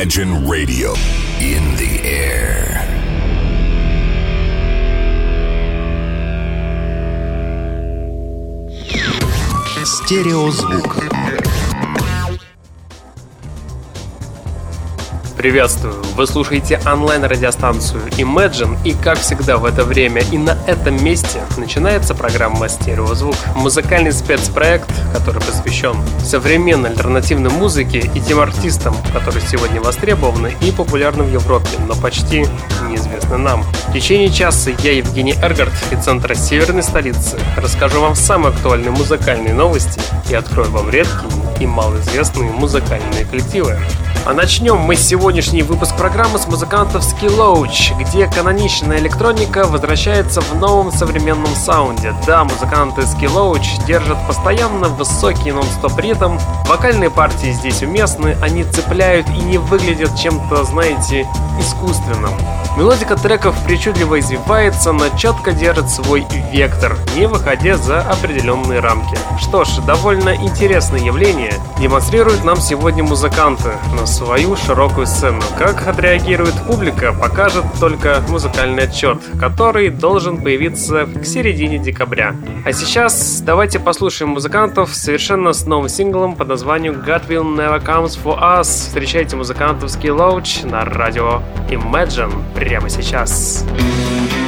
Imagine Radio in the air. Стереозвук. Приветствую! Вы слушаете онлайн-радиостанцию Imagine, и как всегда в это время и на этом месте начинается программа «Стереозвук». Музыкальный спецпроект, который посвящен современной альтернативной музыке и тем артистам, которые сегодня востребованы и популярны в Европе, но почти неизвестны нам. В течение часа я, Евгений Эргард, из центра северной столицы, расскажу вам самые актуальные музыкальные новости и открою вам редкие и малоизвестные музыкальные коллективы. А начнем мы сегодняшний выпуск программы с музыкантов Skilloach, где каноничная электроника возвращается в новом современном саунде. Да, музыканты Skilloach держат постоянно высокий нон-стоп ритм, вокальные партии здесь уместны, они цепляют и не выглядят чем-то, знаете, искусственным. Мелодика треков причудливо извивается, но четко держит свой вектор, не выходя за определенные рамки. Что ж, довольно интересное явление демонстрируют нам сегодня музыканты на свою широкую сцену. Как отреагирует публика, покажет только музыкальный отчет, который должен появиться к середине декабря. А сейчас давайте послушаем музыкантов совершенно с новым синглом под названием God Will Never Comes For Us. Встречайте музыкантов Ski на радио Imagine прямо сейчас. God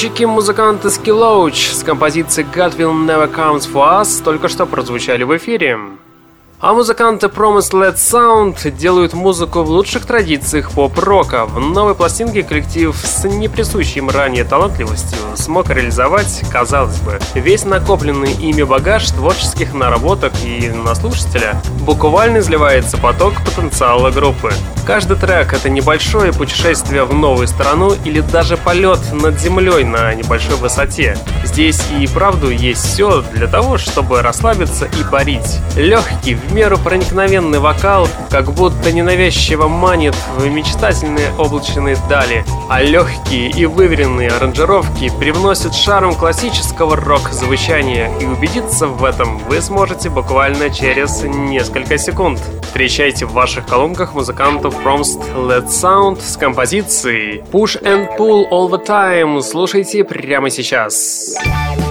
Электронщики-музыканты Skillouch с композицией God Will Never Comes For Us только что прозвучали в эфире. А музыканты Promised Let Sound делают музыку в лучших традициях поп-рока. В новой пластинке коллектив с неприсущей им ранее талантливостью смог реализовать, казалось бы, весь накопленный ими багаж творческих наработок и на слушателя буквально изливается поток потенциала группы. Каждый трек — это небольшое путешествие в новую страну или даже полет над землей на небольшой высоте. Здесь и правду есть все для того, чтобы расслабиться и парить. Легкий, в меру проникновенный вокал, как будто ненавязчиво манит в мечтательные облачные дали, а легкие и выверенные аранжировки привносят шарм классического рок-звучания, и убедиться в этом вы сможете буквально через несколько секунд. Встречайте в ваших колонках музыкантов Promised Let Sound с композицией Push and Pull All The Time. Слушайте прямо сейчас. Why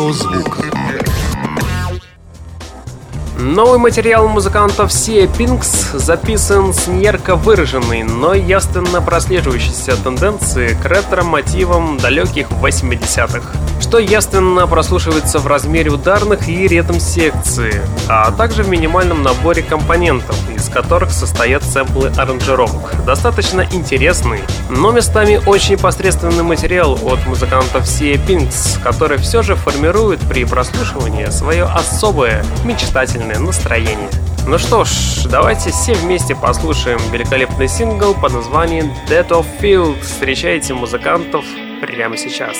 Стереозвук. Новый материал музыкантов Sea Pinks записан с неярко выраженной, но явственно прослеживающейся тенденции к ретро-мотивам далеких 80-х, что явственно прослушивается в размере ударных и ритм-секции, а также в минимальном наборе компонентов, из которых состоят сэмплы аранжировок. Достаточно интересный, но местами очень посредственный материал от музыкантов Sea Pinks, который все же формирует при прослушивании свое особое мечтательное настроение. Ну что ж, давайте все вместе послушаем великолепный сингл под названием Dead of Field. Встречайте музыкантов прямо сейчас.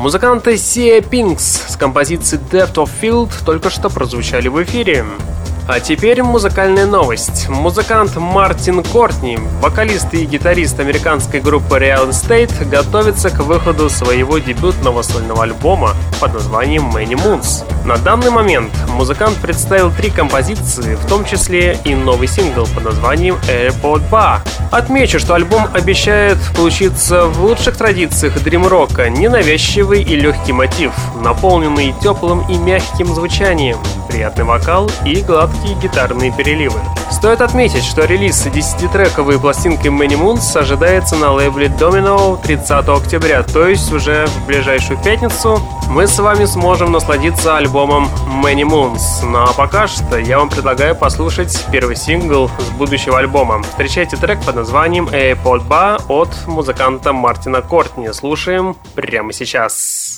Музыканты Sea Pinks с композицией Depth of Field только что прозвучали в эфире. А теперь музыкальная новость. Музыкант Мартин Кортни, вокалист и гитарист американской группы Real Estate, готовится к выходу своего дебютного сольного альбома под названием Many Moons. На данный момент музыкант представил три композиции, в том числе и новый сингл под названием Airport Bar. Отмечу, что альбом обещает получиться в лучших традициях дрим-рока, ненавязчивый и легкий мотив, наполненный теплым и мягким звучанием, приятный вокал и гладкий легкие гитарные переливы. Стоит отметить, что релиз 10-трековой пластинки Many Moons ожидается на лейбле Domino 30 октября, то есть уже в ближайшую пятницу мы с вами сможем насладиться альбомом Many Moons. Ну а пока что я вам предлагаю послушать первый сингл с будущего альбома. Встречайте трек под названием A Pod Ba от музыканта Мартина Кортни. Слушаем прямо сейчас.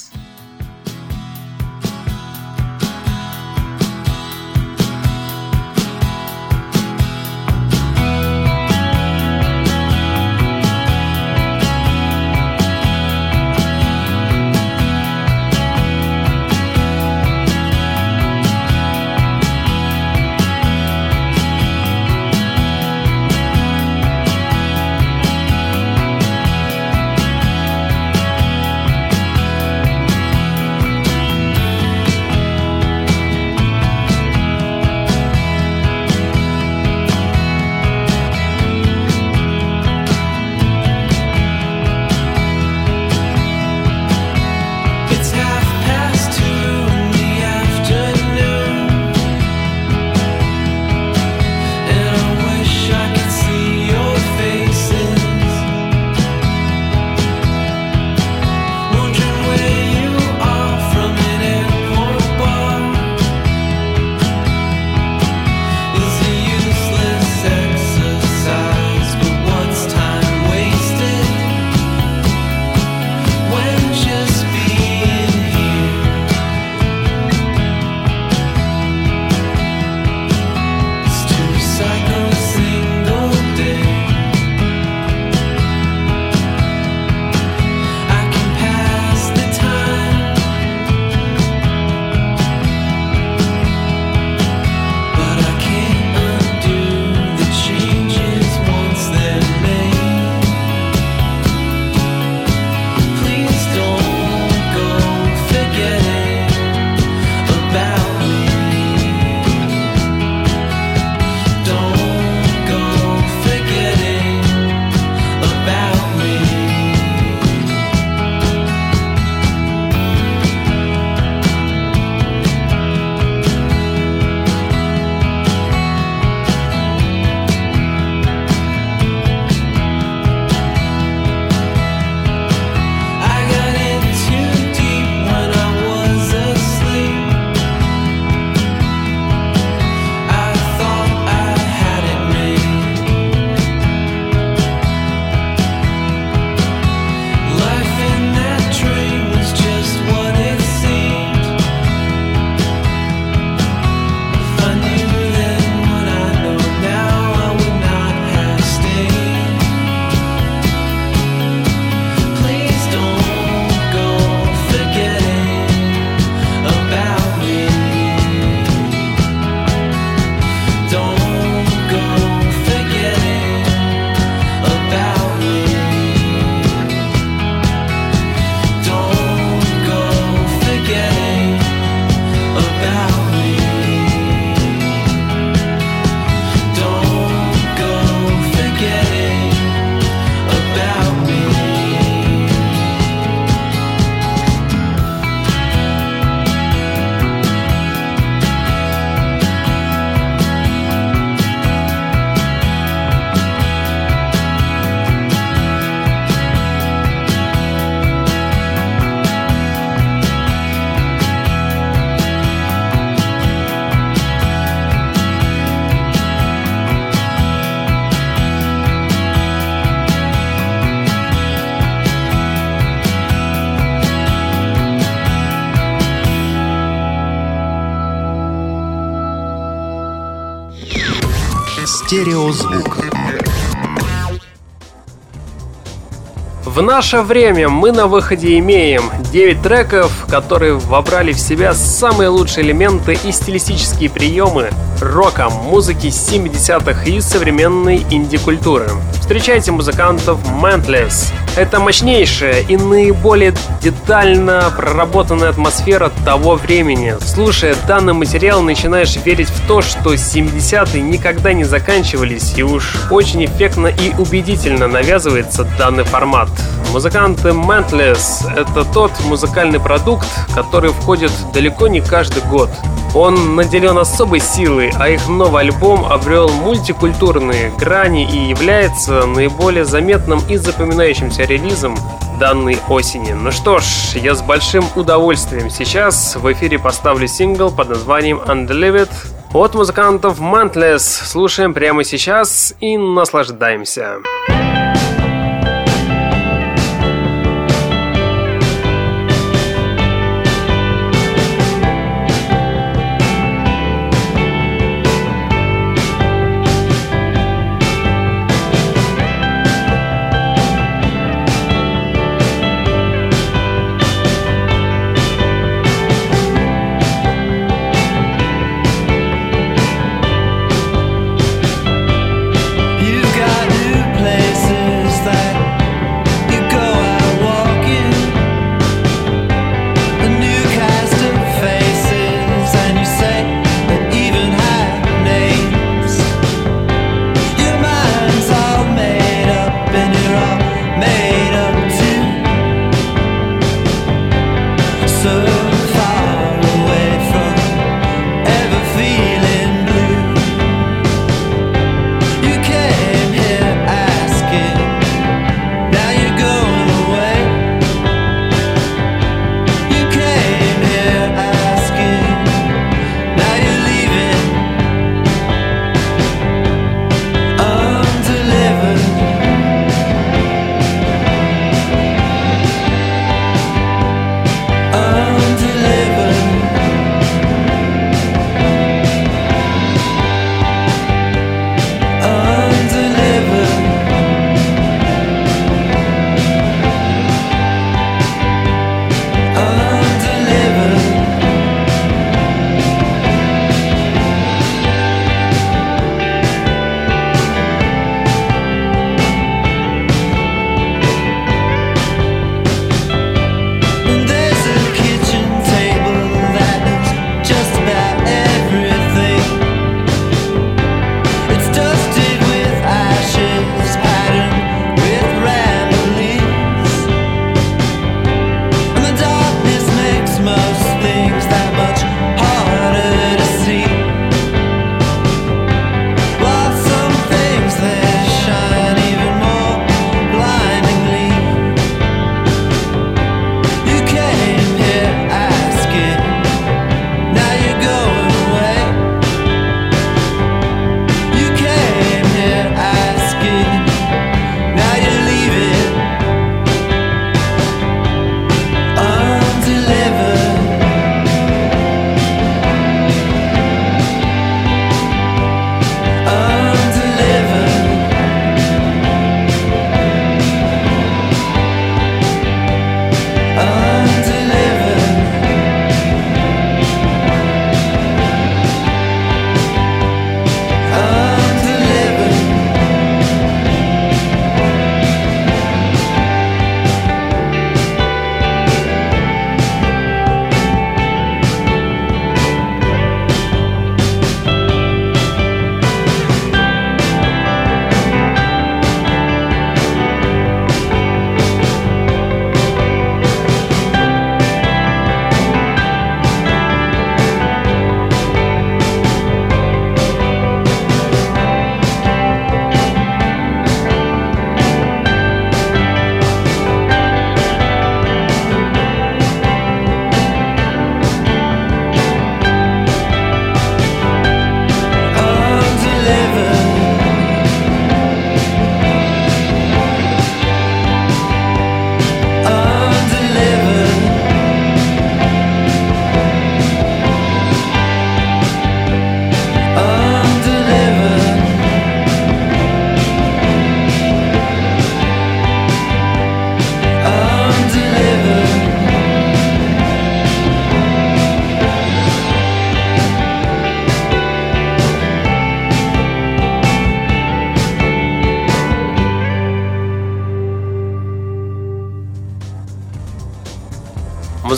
Наше время мы на выходе имеем 9 треков, которые вобрали в себя самые лучшие элементы и стилистические приемы рока, музыки 70-х и современной инди-культуры. Встречайте музыкантов Mantless. Это мощнейшая и наиболее детально проработанная атмосфера того времени. Слушая данный материал, начинаешь верить в то, что 70-е никогда не заканчивались и уж очень эффектно и убедительно навязывается данный формат. Музыканты Mantless — это тот музыкальный продукт, который входит далеко не каждый год. Он наделен особой силой, а их новый альбом обрел мультикультурные грани и является наиболее заметным и запоминающимся релизом данной осени. Ну что ж, я с большим удовольствием сейчас в эфире поставлю сингл под названием Undelivered от музыкантов Mantless. Слушаем прямо сейчас и наслаждаемся. You've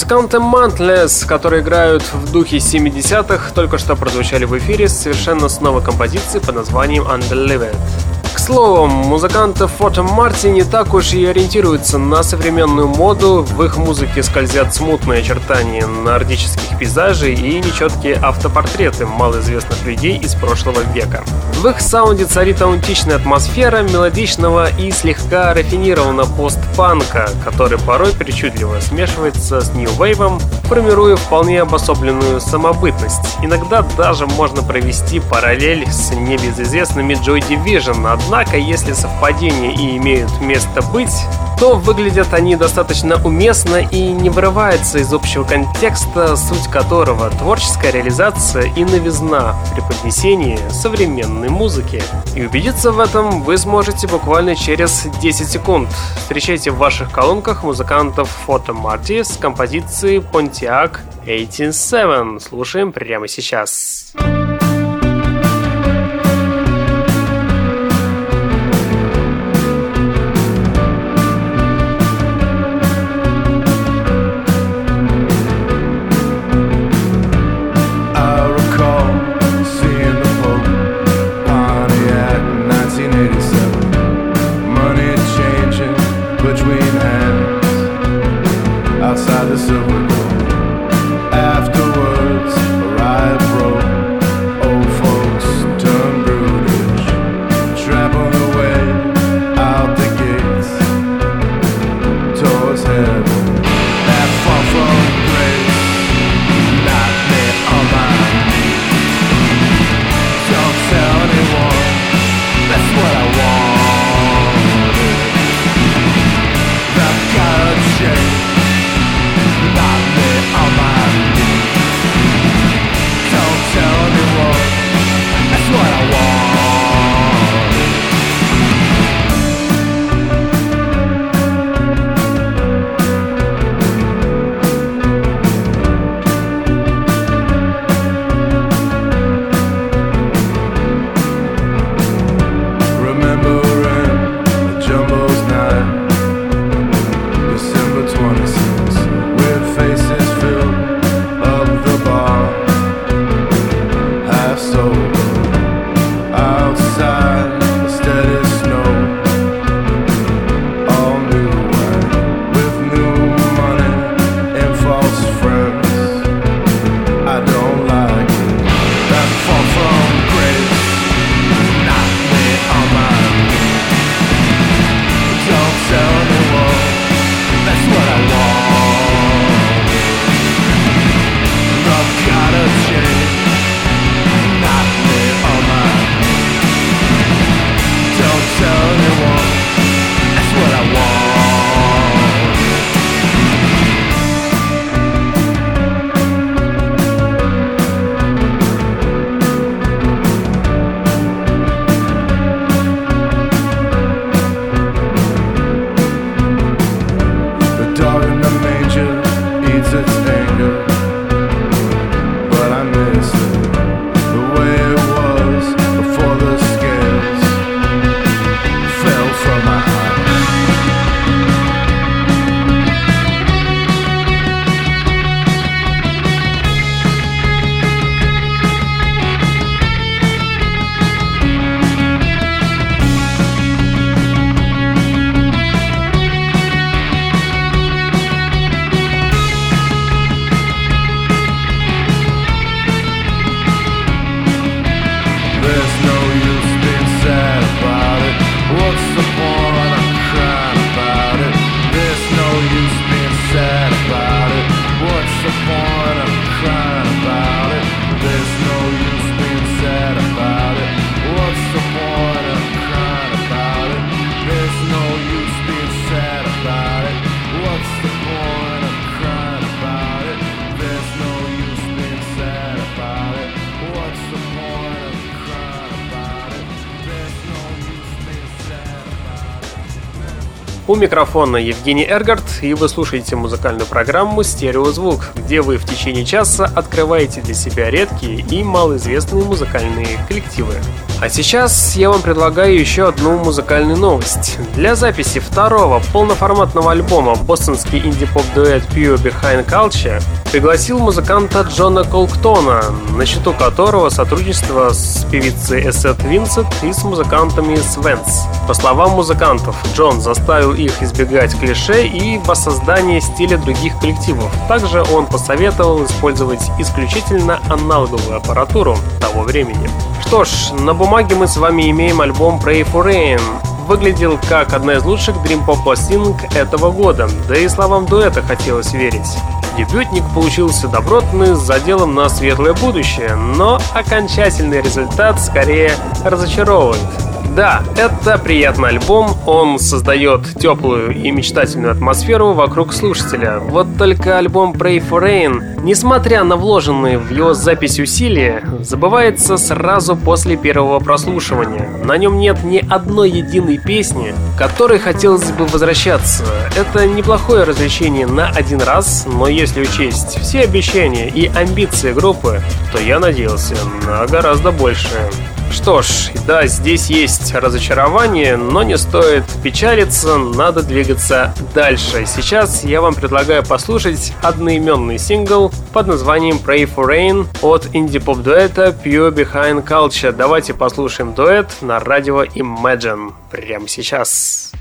Музыканты Mantless, которые играют в духе 70-х, только что прозвучали в эфире совершенно с новой композицией под названием Undelivered. К слову, музыканты Фото Марти не так уж и ориентируются на современную моду, в их музыке скользят смутные очертания нордических пейзажей и нечеткие автопортреты малоизвестных людей из прошлого века. В их саунде царит аутентичная атмосфера мелодичного и слегка рафинированного постпанка, который порой причудливо смешивается с нью-вейвом, формируя вполне обособленную самобытность. Иногда даже можно провести параллель с небезызвестными Joy Division, однако если совпадения и имеют место быть, то выглядят они достаточно уместно и не вырываются из общего контекста, суть которого творческая реализация и новизна при поднесении современной музыки. И убедиться в этом вы сможете буквально через 10 секунд. Встречайте в ваших колонках музыкантов Фото Марти с композицией Pontiac 187. Слушаем прямо сейчас. Сейчас. soul. У микрофона Евгений Эргард, и вы слушаете музыкальную программу «Стереозвук», где вы в течение часа открываете для себя редкие и малоизвестные музыкальные коллективы. А сейчас я вам предлагаю еще одну музыкальную новость. Для записи второго полноформатного альбома бостонский инди-поп-дуэт Pure Behind Culture пригласил музыканта Джона Колктона, на счету которого сотрудничество с певицей Эссет Винсент и с музыкантами Свенс. По словам музыкантов, Джон заставил их избегать клише и воссоздания стиля других коллективов. Также он посоветовал использовать исключительно аналоговую аппаратуру того времени. Что ж, на бумаге мы с вами имеем альбом Pray for Rain. Выглядел как одна из лучших Pop пластинок этого года, да и словам дуэта хотелось верить. Дебютник получился добротный, с заделом на светлое будущее, но окончательный результат скорее разочаровывает. Да, это приятный альбом, он создает теплую и мечтательную атмосферу вокруг слушателя. Вот только альбом Pray for Rain, несмотря на вложенные в его запись усилия, забывается сразу после первого прослушивания. На нем нет ни одной единой песни, которой хотелось бы возвращаться. Это неплохое развлечение на один раз, но если учесть все обещания и амбиции группы, то я надеялся на гораздо большее. Что ж, да, здесь есть разочарование, но не стоит печалиться, надо двигаться дальше. Сейчас я вам предлагаю послушать одноименный сингл под названием Pray for Rain от инди-поп-дуэта Pure Behind Culture. Давайте послушаем дуэт на радио Imagine прямо сейчас.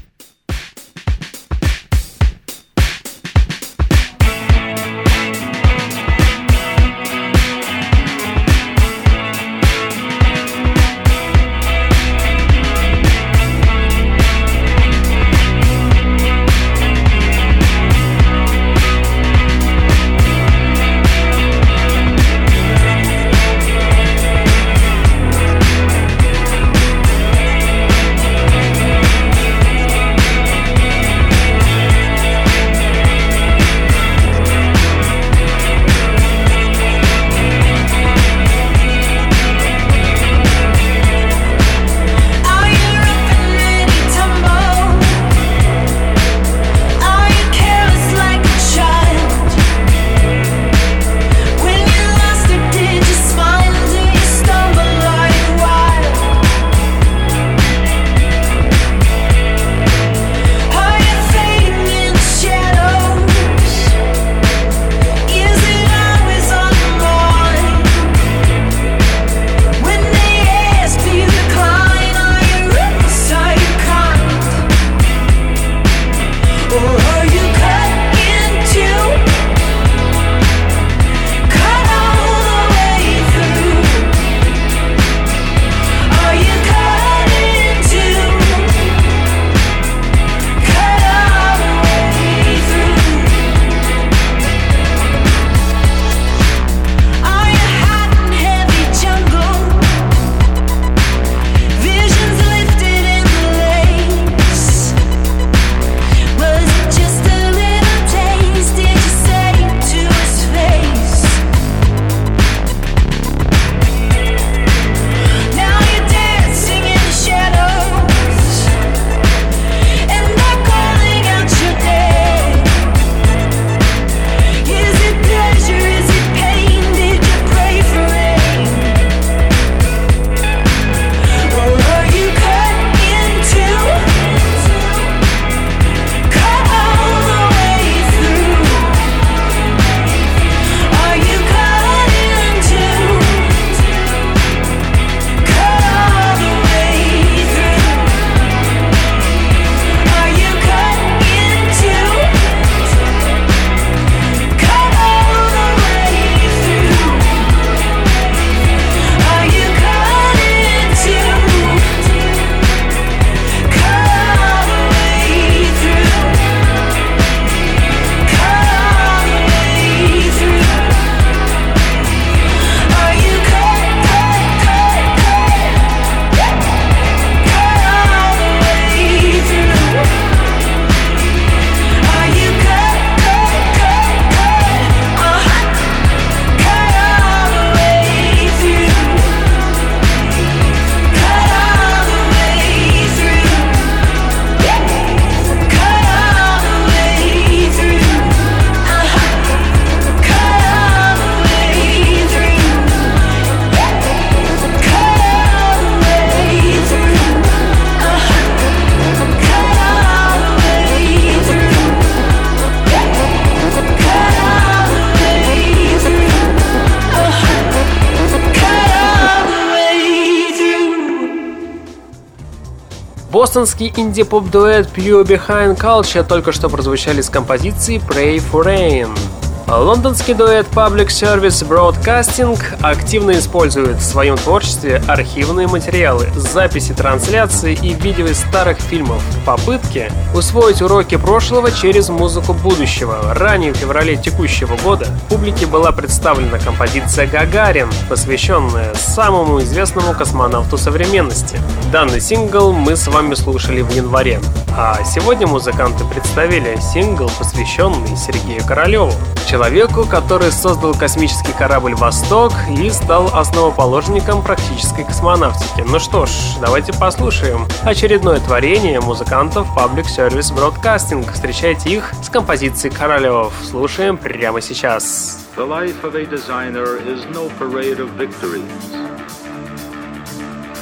Бостонский инди-поп-дуэт Pure Behind Culture только что прозвучали с композицией Pray for Rain. Лондонский дуэт Public Service Broadcasting активно использует в своем творчестве архивные материалы, записи трансляции и видео из старых фильмов в попытке усвоить уроки прошлого через музыку будущего. Ранее в феврале текущего года публике была представлена композиция «Гагарин», посвященная самому известному космонавту современности. Данный сингл мы с вами слушали в январе. А сегодня музыканты представили сингл, посвященный Сергею Королеву, человеку, который создал космический корабль «Восток» и стал основоположником практической космонавтики. Ну что ж, давайте послушаем очередное творение музыкантов Public Service Broadcasting. Встречайте их с композицией Королев. Слушаем прямо сейчас. The life of a designer is no parade of victories.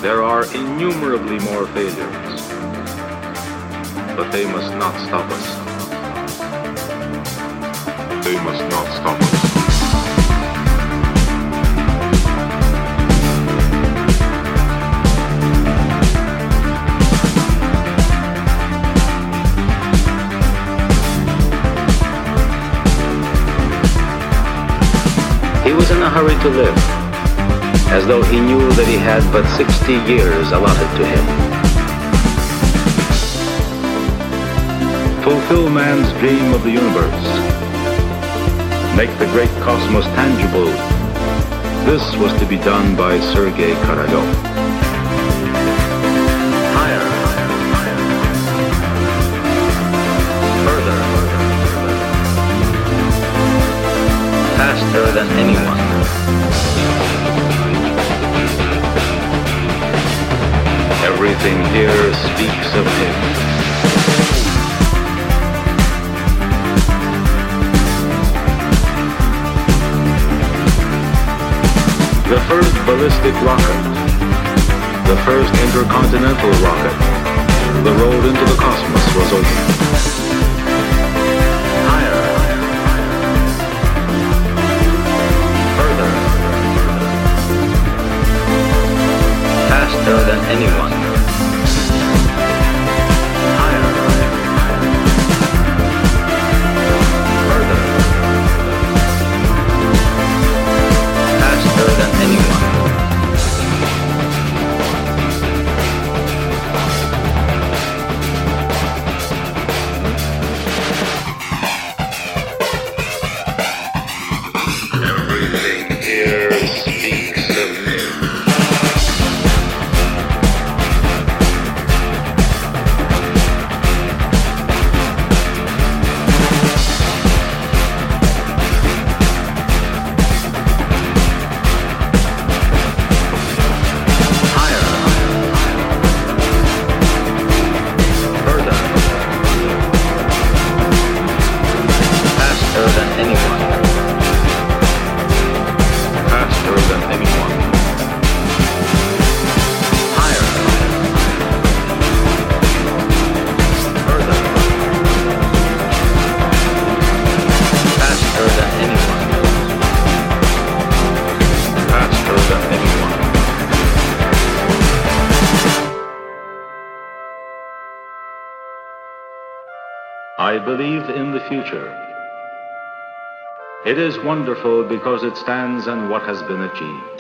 There are innumerably more failures. but they must not stop us. He was in a hurry to live, as though he knew that he had but 60 years allotted to him. fulfill man's dream of the universe, make the great cosmos tangible. This was to be done by Sergei Korolev. Higher, higher, higher. Further, further, further, faster than anyone. Everything here speaks of him. The first ballistic rocket, the first intercontinental rocket, the road into the cosmos was open. Higher, further, faster than anyone. Future. It is wonderful because it stands on what has been achieved.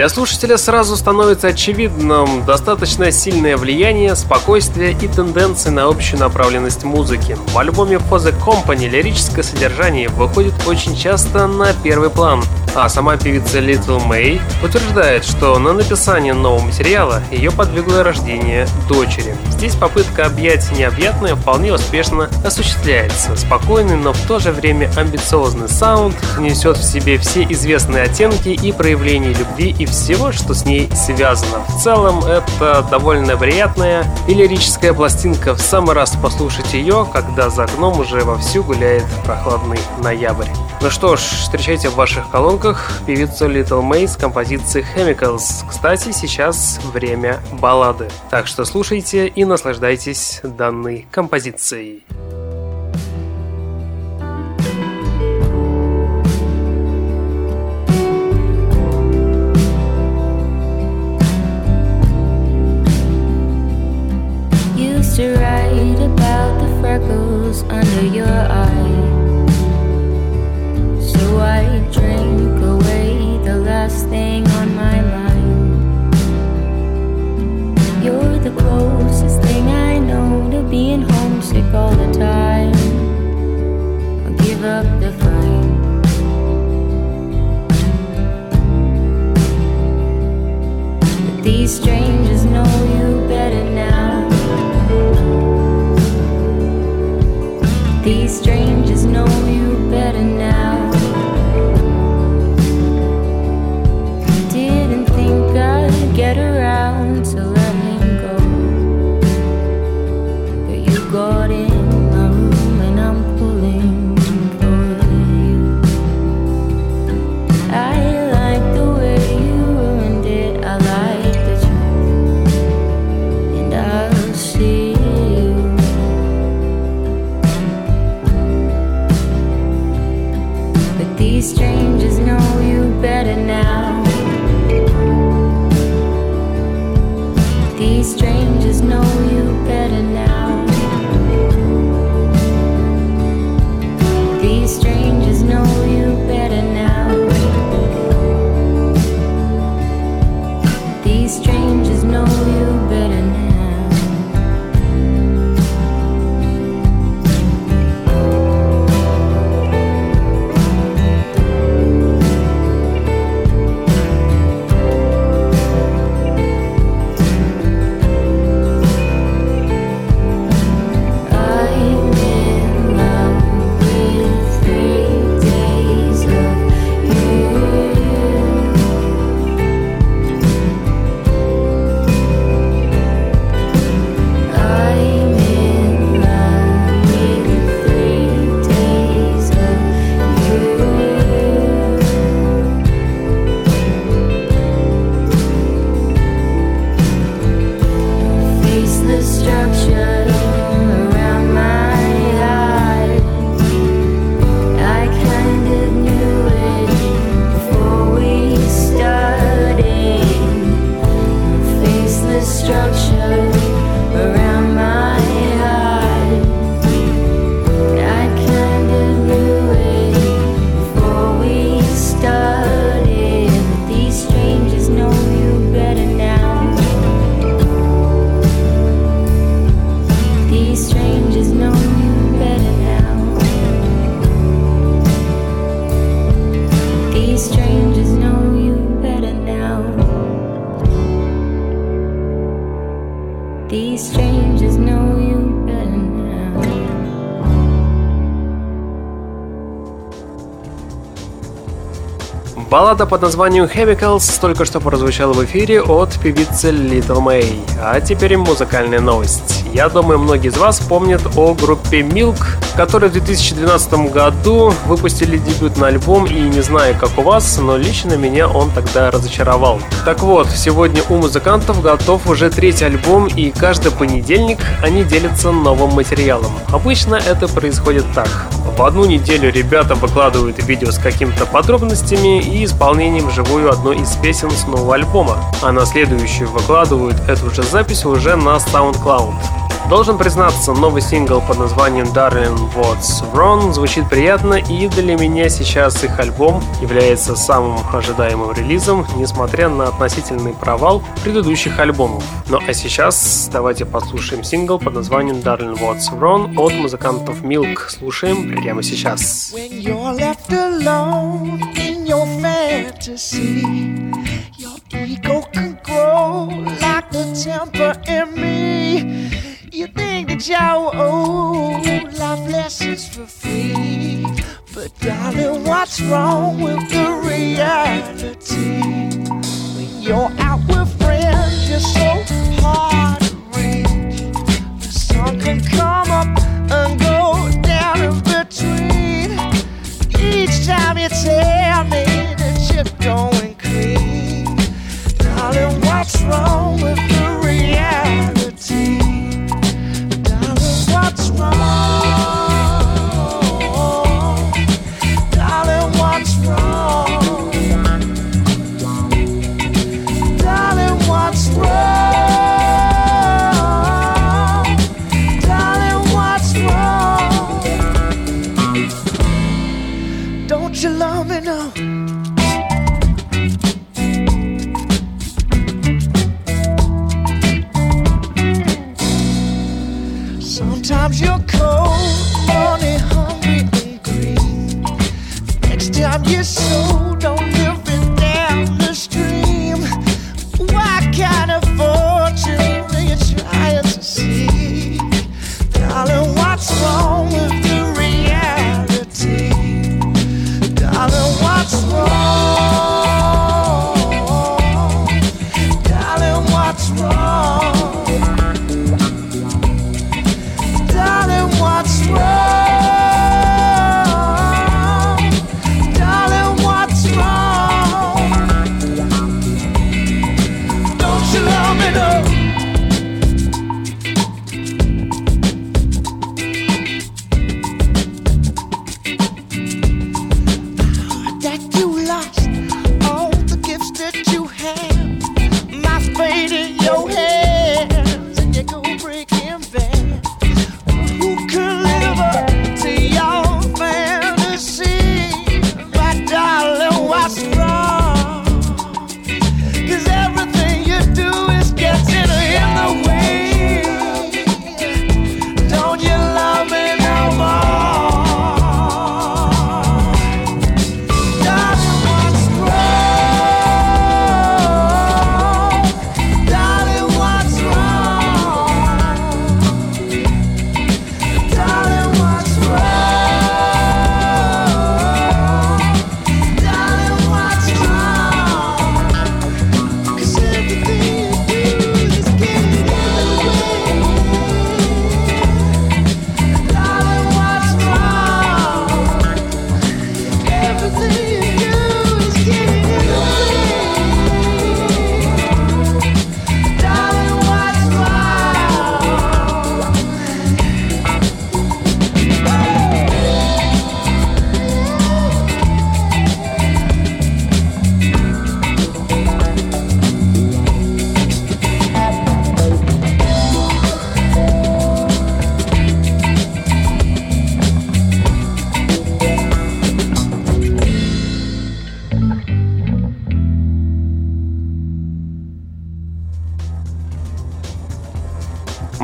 Для слушателя сразу становится очевидным достаточно сильное влияние, спокойствие и тенденции на общую направленность музыки. В альбоме For the Company лирическое содержание выходит очень часто на первый план, а сама певица Little May утверждает, что на написание нового материала ее подвигло рождение дочери. Здесь попытка объять необъятное вполне успешно осуществляется. Спокойный, но в то же время амбициозный саунд несет в себе все известные оттенки и проявления любви и всего, что с ней связано. В целом, это довольно приятная и лирическая пластинка. В самый раз послушать ее, когда за окном уже вовсю гуляет прохладный ноябрь. Ну что ж, встречайте в ваших колонках певицу Little May с композицией Chemicals. Кстати, сейчас время баллады. Так что слушайте и наслаждайтесь данной композицией. Up the Баллада под названием Chemicals только что прозвучала в эфире от певицы Little May. А теперь музыкальная новость. Я думаю, многие из вас помнят о группе Milk, которые в 2012 году выпустили дебютный альбом, и не знаю, как у вас, но лично меня он тогда разочаровал. Так вот, сегодня у музыкантов готов уже третий альбом, и каждый понедельник они делятся новым материалом. Обычно это происходит так. В одну неделю ребята выкладывают видео с какими-то подробностями и исполнением вживую одной из песен с нового альбома, а на следующую выкладывают эту же запись уже на SoundCloud. Должен признаться, новый сингл под названием Darling What's Wrong звучит приятно, и для меня сейчас их альбом является самым ожидаемым релизом, несмотря на относительный провал предыдущих альбомов. Ну а сейчас давайте послушаем сингл под названием Darling What's Wrong от музыкантов Milk. Слушаем прямо сейчас. When you're left alone in your fantasy, your ego can grow like the temper in me. You think that you owe life lessons for free. But darling, what's wrong with the reality? When you're out with friends, you're so hard to reach. The sun can come up and go down in between. Each time you tell me that you're going clean, darling, what's wrong with fall. your soul.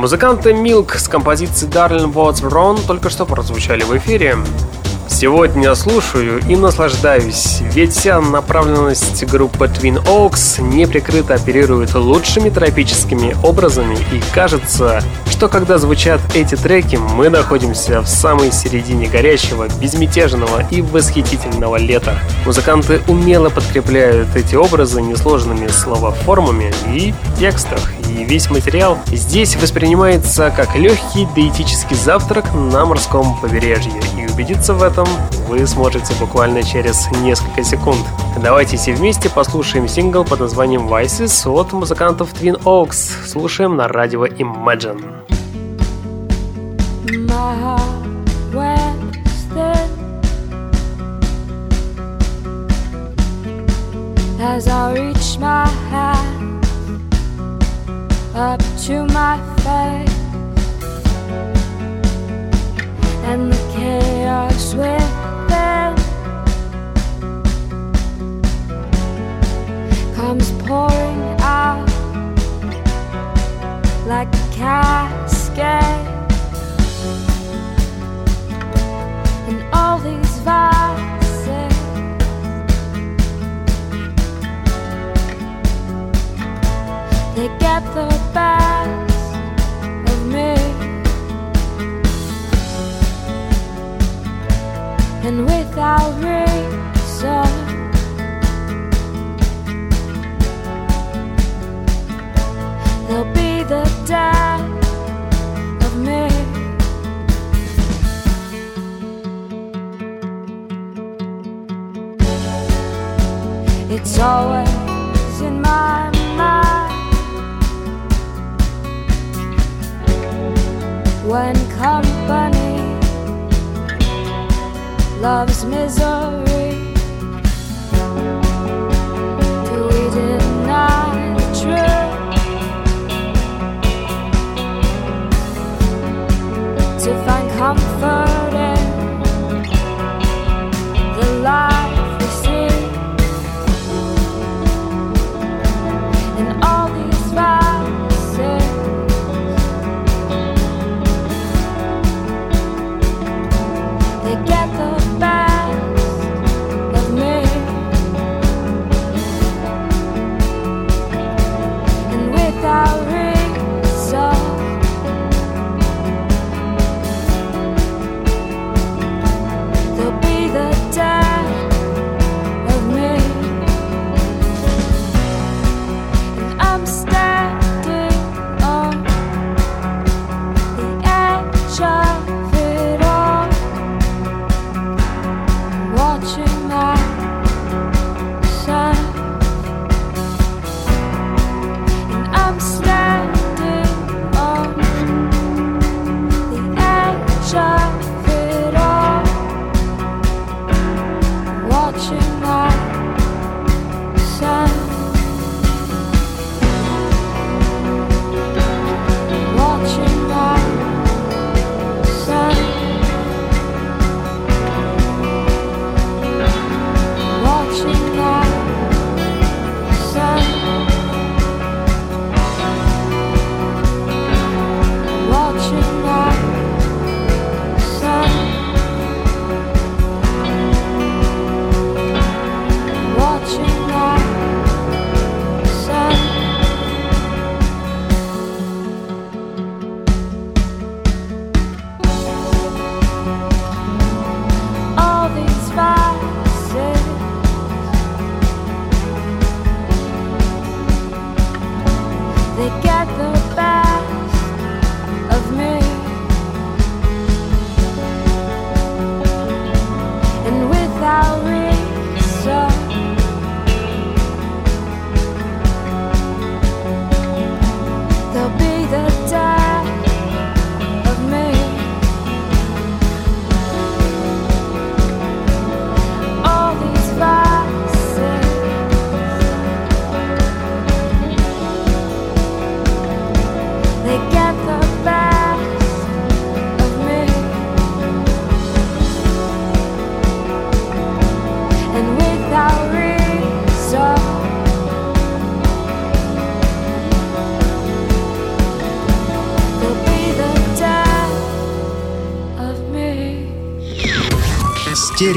Музыканты Milk с композицией Darling What's Wrong только что прозвучали в эфире. Сегодня слушаю и наслаждаюсь, ведь вся направленность группы Twin Oaks неприкрыто оперирует лучшими тропическими образами и кажется, что когда звучат эти треки, мы находимся в самой середине горячего, безмятежного и восхитительного лета. Музыканты умело подкрепляют эти образы несложными словоформами и текстах, и весь материал здесь воспринимается как легкий диетический завтрак на морском побережье, и убедиться в этом вы сможете буквально через несколько секунд. Давайте все вместе послушаем сингл под названием Vices от музыкантов Twin Oaks. Слушаем на радио Imagine. As I reach my hand up to my face and the chaos within comes pouring out like a cascade. And all these voices they get the best. and without reason. There'll be the death of me. It's always in my mind when. love's misery. Do we deny the truth to find comfort?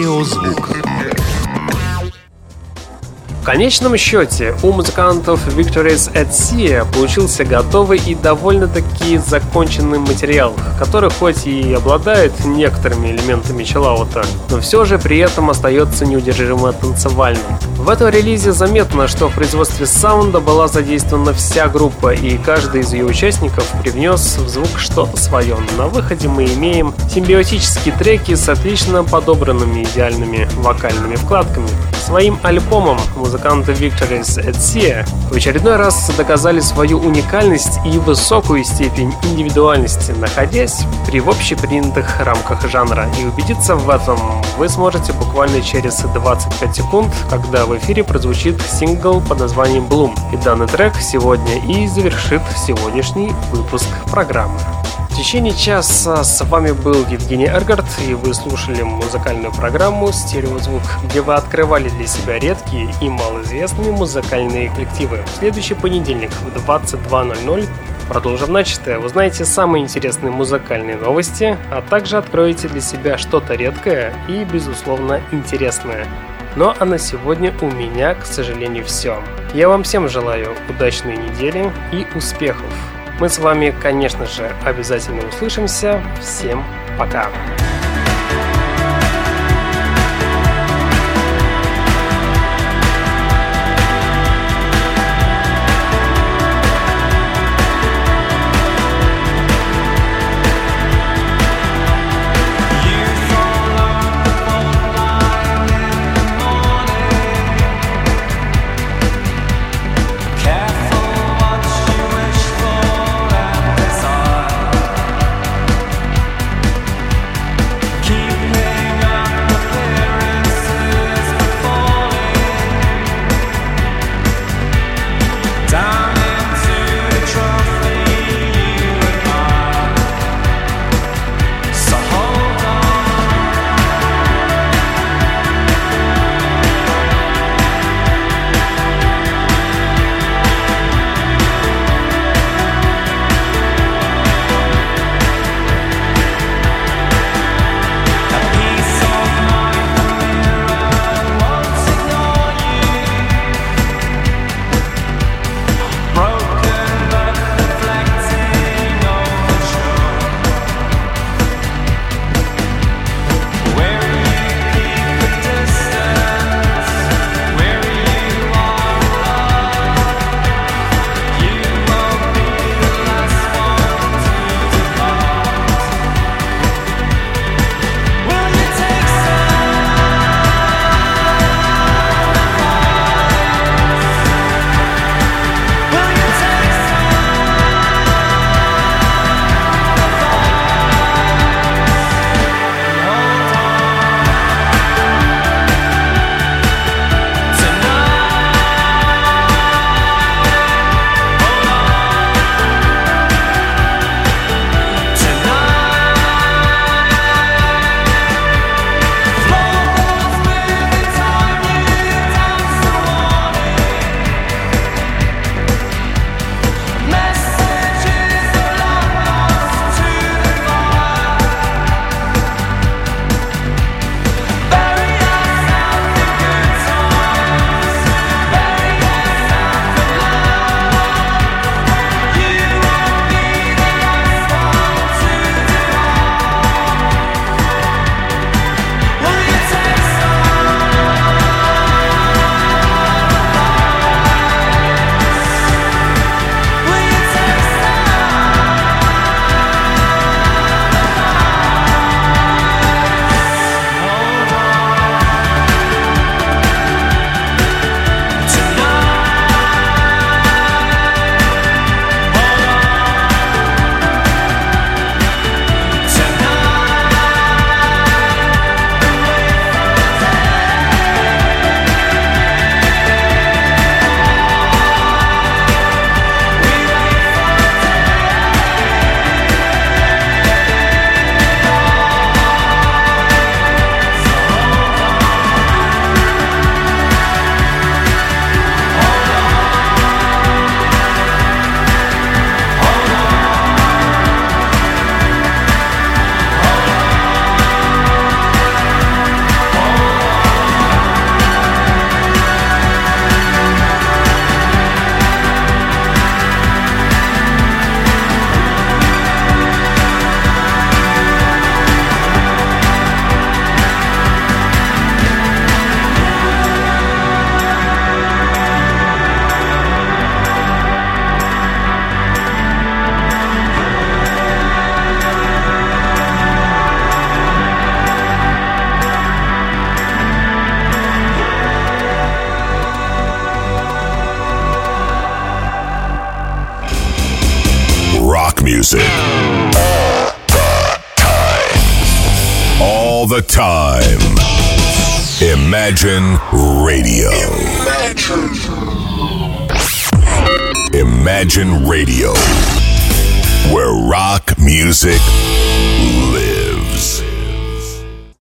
Стереозвук. В конечном счете у музыкантов Victories at Sea получился готовый и довольно-таки законченный материал, который хоть и обладает некоторыми элементами чиллаута, но все же при этом остается неудержимо танцевальным. В этом релизе заметно, что в производстве саунда была задействована вся группа, и каждый из ее участников привнес в звук что-то свое. На выходе мы имеем симбиотические треки с отлично подобранными идеальными вокальными вкладками. Своим альбомом музыканты Victories at Sea в очередной раз доказали свою уникальность и высокую степень индивидуальности, находясь при общепринятых рамках жанра. И убедиться в этом вы сможете буквально через 25 секунд, когда в эфире прозвучит сингл под названием Bloom. И данный трек сегодня и завершит сегодняшний выпуск программы. В течение часа с вами был Евгений Эргард, и вы слушали музыкальную программу «Стереозвук», где вы открывали для себя редкие и малоизвестные музыкальные коллективы. В следующий понедельник в 22.00 Продолжим начатое. Узнаете самые интересные музыкальные новости, а также откроете для себя что-то редкое и, безусловно, интересное. Ну а на сегодня у меня, к сожалению, все. Я вам всем желаю удачной недели и успехов. Мы с вами, конечно же, обязательно услышимся. Всем пока! the